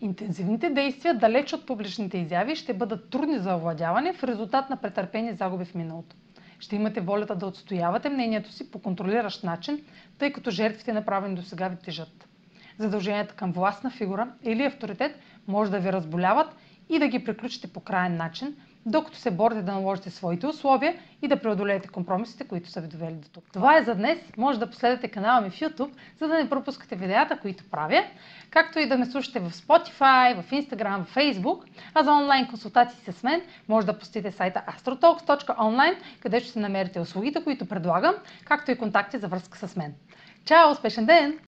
Интензивните действия, далеч от публичните изяви, ще бъдат трудни за овладяване в резултат на претърпени загуби в миналото. Ще имате волята да отстоявате мнението си по контролиращ начин, тъй като жертвите направени до сега ви тежат. Задълженията към властна фигура или авторитет може да ви разболяват и да ги приключите по крайен начин, докато се борите да наложите своите условия и да преодолеете компромисите, които са ви довели до тук. Това е за днес. Може да последвате канала ми в YouTube, за да не пропускате видеята, които правя, както и да ме слушате в Spotify, в Instagram, в Facebook. А за онлайн консултации с мен може да посетите сайта astrotalks.online, където ще намерите услугите, които предлагам, както и контакти за връзка с мен. Чао! Успешен ден!